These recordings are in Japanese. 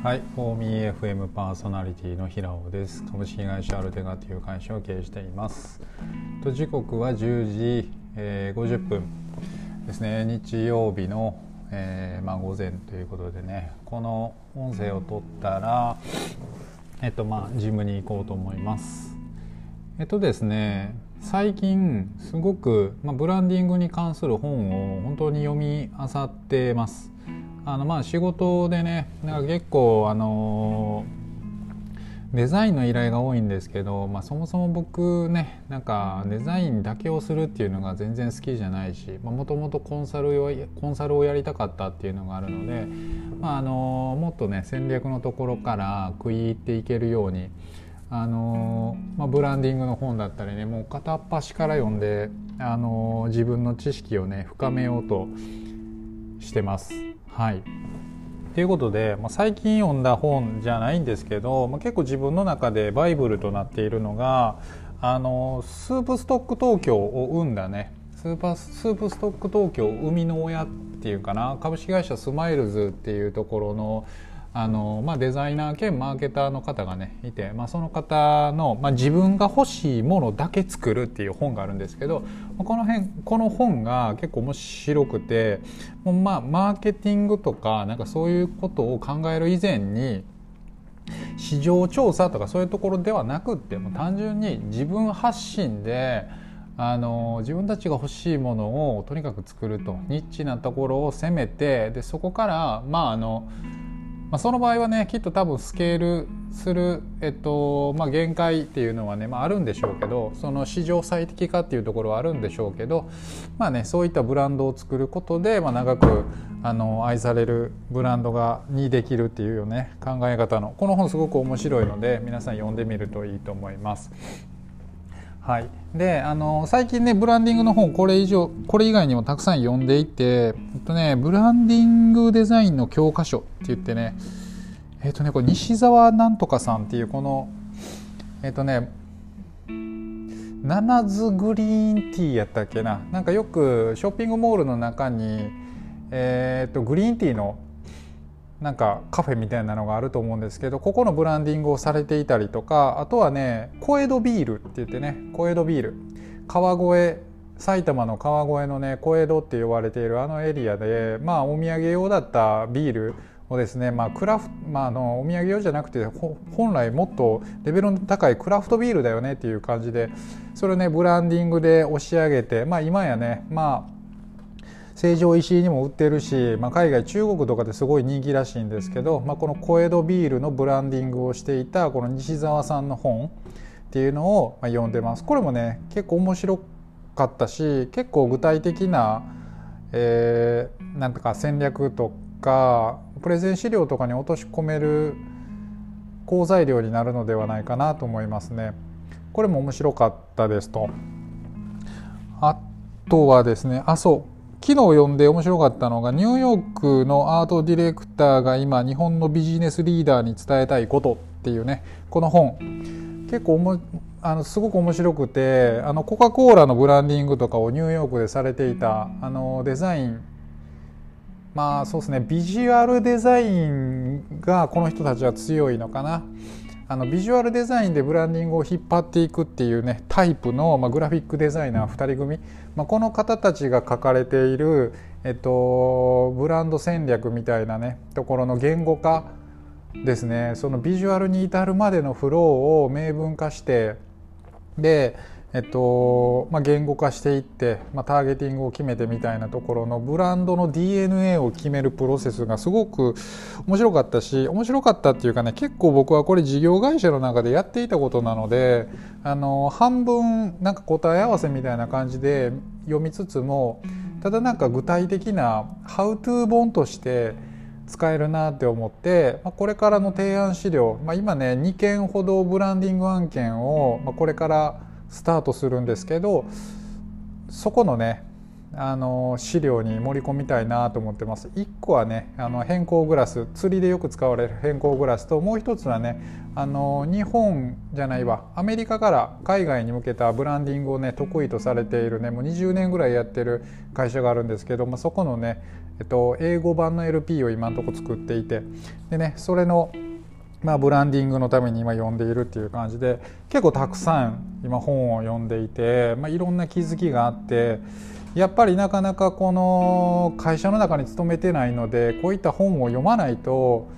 はい、フォーミー FM パーソナリティの平尾です。株式会社アルテガという会社を経営しています。と時刻は10時、えー、50分ですね。日曜日の、えー、まあ、午前ということでね、この音声を取ったら、えっとまあジムに行こうと思います。えっとですね、最近すごく、まあ、ブランディングに関する本を本当に読み漁ってます。あのまあ仕事でねなんか結構あのデザインの依頼が多いんですけど、まあ、そもそも僕ねなんかデザインだけをするっていうのが全然好きじゃないしもともとコンサルをコンサルをやりたかったっていうのがあるので、まあ、あのもっとね戦略のところから食い入っていけるようにあのまあ、ブランディングの本だったりねもう片っ端から読んで、あの自分の知識をね深めようとしてます。はい。ということで、まあ、最近読んだ本じゃないんですけど、まあ、結構自分の中でバイブルとなっているのがあのスープストック東京を生んだね。スーパースープストック東京生みの親っていうかな。株式会社スマイルズっていうところのあの、まあ、デザイナー兼マーケターの方がねいて、まあ、その方の、まあ、自分が欲しいものだけ作るっていう本があるんですけどこの辺この本が結構面白くてもう、まあ、マーケティングとかなんかそういうことを考える以前に市場調査とかそういうところではなくっても単純に自分発信であの自分たちが欲しいものをとにかく作るとニッチなところを攻めてでそこからまああのまあ、その場合はねきっと多分スケールする、えっとまあ、限界っていうのはね、まあ、あるんでしょうけどその市場最適化っていうところはあるんでしょうけど、まあね、そういったブランドを作ることで、まあ、長くあの愛されるブランドがにできるっていうよね考え方のこの本すごく面白いので皆さん読んでみるといいと思います。はい、であの最近ねブランディングの本これ以上これ以外にもたくさん読んでいて、えっとね、ブランディングデザインの教科書って言ってねえっとねこれ西澤なんとかさんっていうこのえっとねナナズグリーンティーやったっけな。なんかよくショッピングモールの中に、えー、っとグリーンティーのなんかカフェみたいなのがあると思うんですけどここのブランディングをされていたりとかあとはね小江戸ビールって言ってね小江戸ビール。川越埼玉の川越のね小江戸って呼ばれているあのエリアでまあお土産用だったビールをですね、まあ、クラフまあ、あのお土産用じゃなくて本来もっとレベルの高いクラフトビールだよねっていう感じでそれをねブランディングで押し上げてまあ今やねまあ成城石井にも売ってるし、まあ、海外中国とかですごい人気らしいんですけど、まあ、この小江戸ビールのブランディングをしていたこの西澤さんの本っていうのを読んでますこれもね結構面白かったし結構具体的な、えー、なんとか戦略とかプレゼン資料とかに落とし込める好材料になるのではないかなと思いますね。これも面白かったですと。あとはですねあそう昨日読んで面白かったのがニューヨークのアートディレクターが今日本のビジネスリーダーに伝えたいことっていうねこの本。結構おもあのすごく面白くてあのコカ・コーラのブランディングとかをニューヨークでされていたあのデザイン。まあそうですね。ビジュアルデザインがこの人たちは強いのかな。あのビジュアルデザインでブランディングを引っ張っていくっていうねタイプの、まあ、グラフィックデザイナー2人組、まあ、この方たちが書かれている、えっと、ブランド戦略みたいなねところの言語化ですね。そのビジュアルに至るまでのフローを明文化してでえっとまあ、言語化していって、まあ、ターゲティングを決めてみたいなところのブランドの DNA を決めるプロセスがすごく面白かったし面白かったっていうかね結構僕はこれ事業会社の中でやっていたことなのであの半分なんか答え合わせみたいな感じで読みつつもただなんか具体的なハウトゥー本として使えるなって思って、まあ、これからの提案資料、まあ、今ね2件ほどブランディング案件を、まあ、これからスタートするんですけどそこのねあの資料に盛り込みたいなと思ってます。1個はねあの変更グラス釣りでよく使われる変更グラスともう一つはねあの日本じゃないわアメリカから海外に向けたブランディングをね得意とされているねもう20年ぐらいやってる会社があるんですけど、まあ、そこのね、えっと、英語版の LP を今のとこ作っていてでねそれのまあ、ブランディングのために今読んでいるっていう感じで結構たくさん今本を読んでいて、まあ、いろんな気づきがあってやっぱりなかなかこの会社の中に勤めてないのでこういった本を読まないと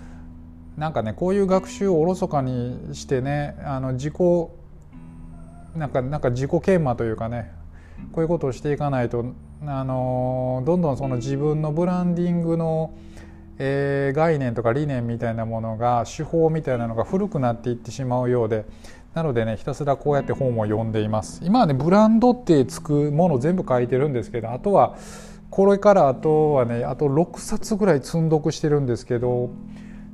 なんかねこういう学習をおろそかにしてねあの自己なんかなんか自己研磨というかねこういうことをしていかないとあのどんどんその自分のブランディングの、えー、概念とか理念みたいなものが手法みたいなのが古くなっていってしまうようでなのでねひたすらこうやって本を読んでいます。今はねブランドってつくもの全部書いてるんですけどあとはこれからあとはねあと6冊ぐらい積んどくしてるんですけど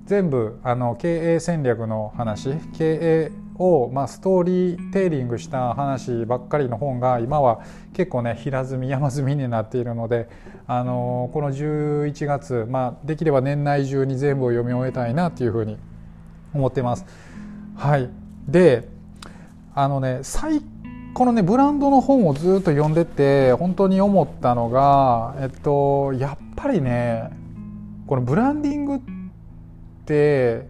全部あの経営戦略の話経営を、まあ、ストーリーテーリングした話ばっかりの本が今は結構ね平積み山積みになっているのであのこの11月、まあ、できれば年内中に全部を読み終えたいなっていうふうに思ってます。はいであのね最このねブランドの本をずっと読んでて本当に思ったのがえっとやっぱりねこのブランディングって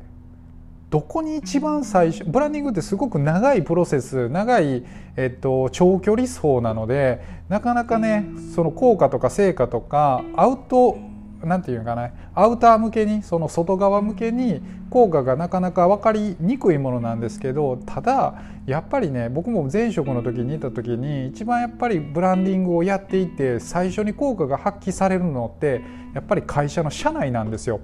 どこに一番最初ブランディングってすごく長いプロセス長い、えっと、長距離走なのでなかなかねその効果とか成果とかアウト何て言うかなアウター向けにその外側向けに効果がなかなか分かりにくいものなんですけどただやっぱりね僕も前職の時にいた時に一番やっぱりブランディングをやっていて最初に効果が発揮されるのってやっぱり会社の社内なんですよ。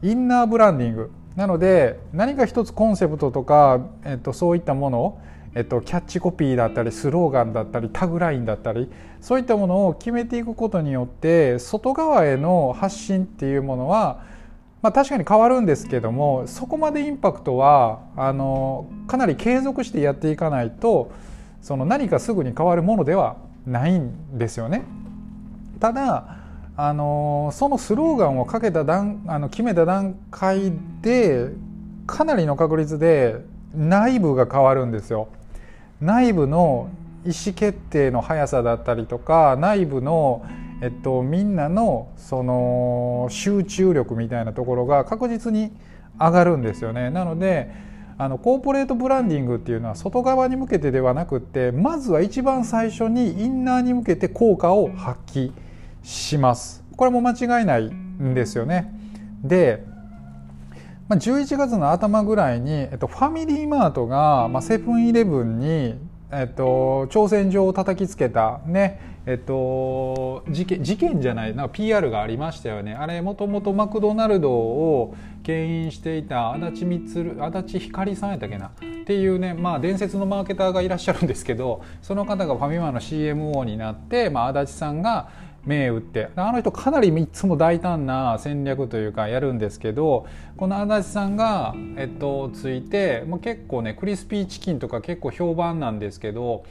インナーブランディングなので何か一つコンセプトとか、えっと、そういったものえっと、キャッチコピーだったりスローガンだったりタグラインだったりそういったものを決めていくことによって外側への発信っていうものは、まあ、確かに変わるんですけどもそこまでインパクトはあのかなり継続してやっていかないとその何かすぐに変わるものではないんですよね。ただあのそのスローガンをかけた段あの決めた段階でかなりの確率で内部が変わるんですよ。内部の意思決定の速さだったりとか内部の、えっと、みんなのその集中力みたいなところが確実に上がるんですよね。なのであのコーポレートブランディングっていうのは外側に向けてではなくってまずは一番最初にインナーに向けて効果を発揮します。これも間違いないんですよね。でまあ、11月の頭ぐらいに、えっと、ファミリーマートが、まあ、セブンイレブンに、えっと、挑戦状を叩きつけたねえっと、事件事件じゃないな PR がありましたよねあれもともとマクドナルドを牽引していた足立光足立光さんやったっけな？っていうね、まあ、伝説のマーケターがいらっしゃるんですけどその方がファミマの CMO になって、まあ、足立さんが銘打って。あの人かなりいつも大胆な戦略というかやるんですけどこの足立さんが、えっと、ついて、まあ、結構ねクリスピーチキンとか結構評判なんですけど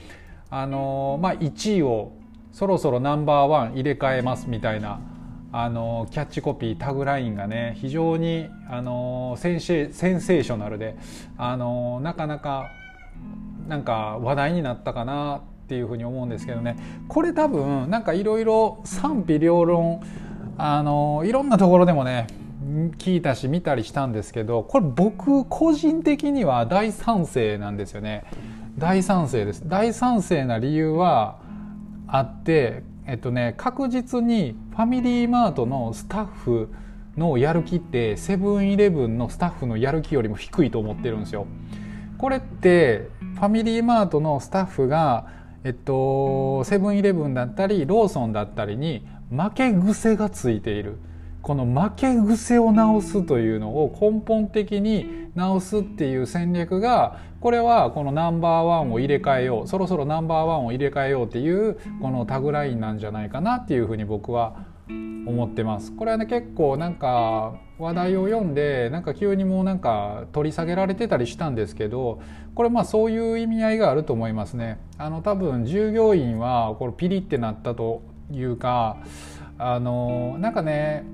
あのまあ1位をそろそろナンバーワン入れ替えますみたいなあのキャッチコピータグラインがね非常にあのセンセセンセーショナルであのなかなかなんか話題になったかなっていうふうに思うんですけどね。これ多分なんかいろいろ賛否両論あのいろんなところでもね聞いたし見たりしたんですけどこれ僕個人的には大賛成なんですよね。大賛成です。大賛成な理由はあってえっとね確実にファミリーマートのスタッフのやる気ってセブンイレブンのスタッフのやる気よりも低いと思ってるんですよ。これってファミリーマートのスタッフがえっと、セブンイレブンだったりローソンだったりに負け癖がついているこの負け癖を直すというのを根本的に直すっていう戦略がこれはこのナンバーワンを入れ替えようそろそろナンバーワンを入れ替えようっていうこのタグラインなんじゃないかなっていうふうに僕は思ってます。これはね結構なんか話題を読んでなんか急にもうなんか取り下げられてたりしたんですけどこれまあそういう意味合いがあると思いますね。あの多分従業員はこれピリってなったというかあのなんかね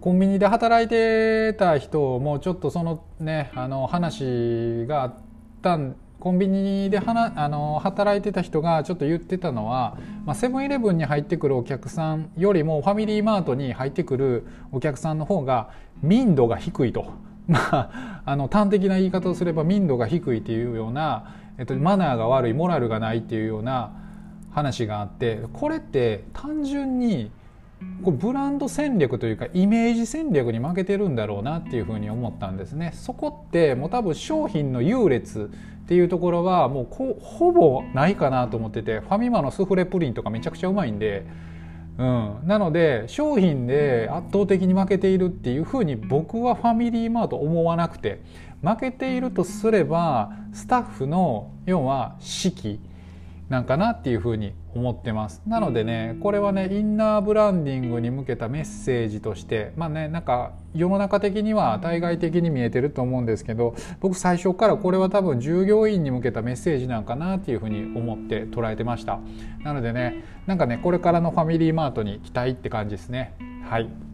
コンビニで働いてた人もちょっとそのねあの話があったんコンビニであの働いてた人がちょっと言ってたのはセブンイレブンに入ってくるお客さんよりもファミリーマートに入ってくるお客さんの方が民度が低いと。あ、の端的な言い方をすれば民度が低いっていうような、えっと、マナーが悪いモラルがないっていうような話があってこれって単純にこれブランド戦略というかイメージ戦略に負けてるんだろうなっていうふうに思ったんですね。そこってもう多分商品の優劣っていうところはもうこほぼないかなと思っててファミマのスフレプリンとかめちゃくちゃうまいんで、うん、なので商品で圧倒的に負けているっていうふうに僕はファミリーマート思わなくて負けているとすればスタッフの要は士気なんかなっていうふうに思ってます。なのでねこれはねインナーブランディングに向けたメッセージとしてまあねなんか世の中的には対外的に見えてると思うんですけど僕最初からこれは多分従業員に向けたメッセージなんかなっていうふうに思って捉えてました。なのでねなんかねこれからのファミリーマートに期待って感じですね。はい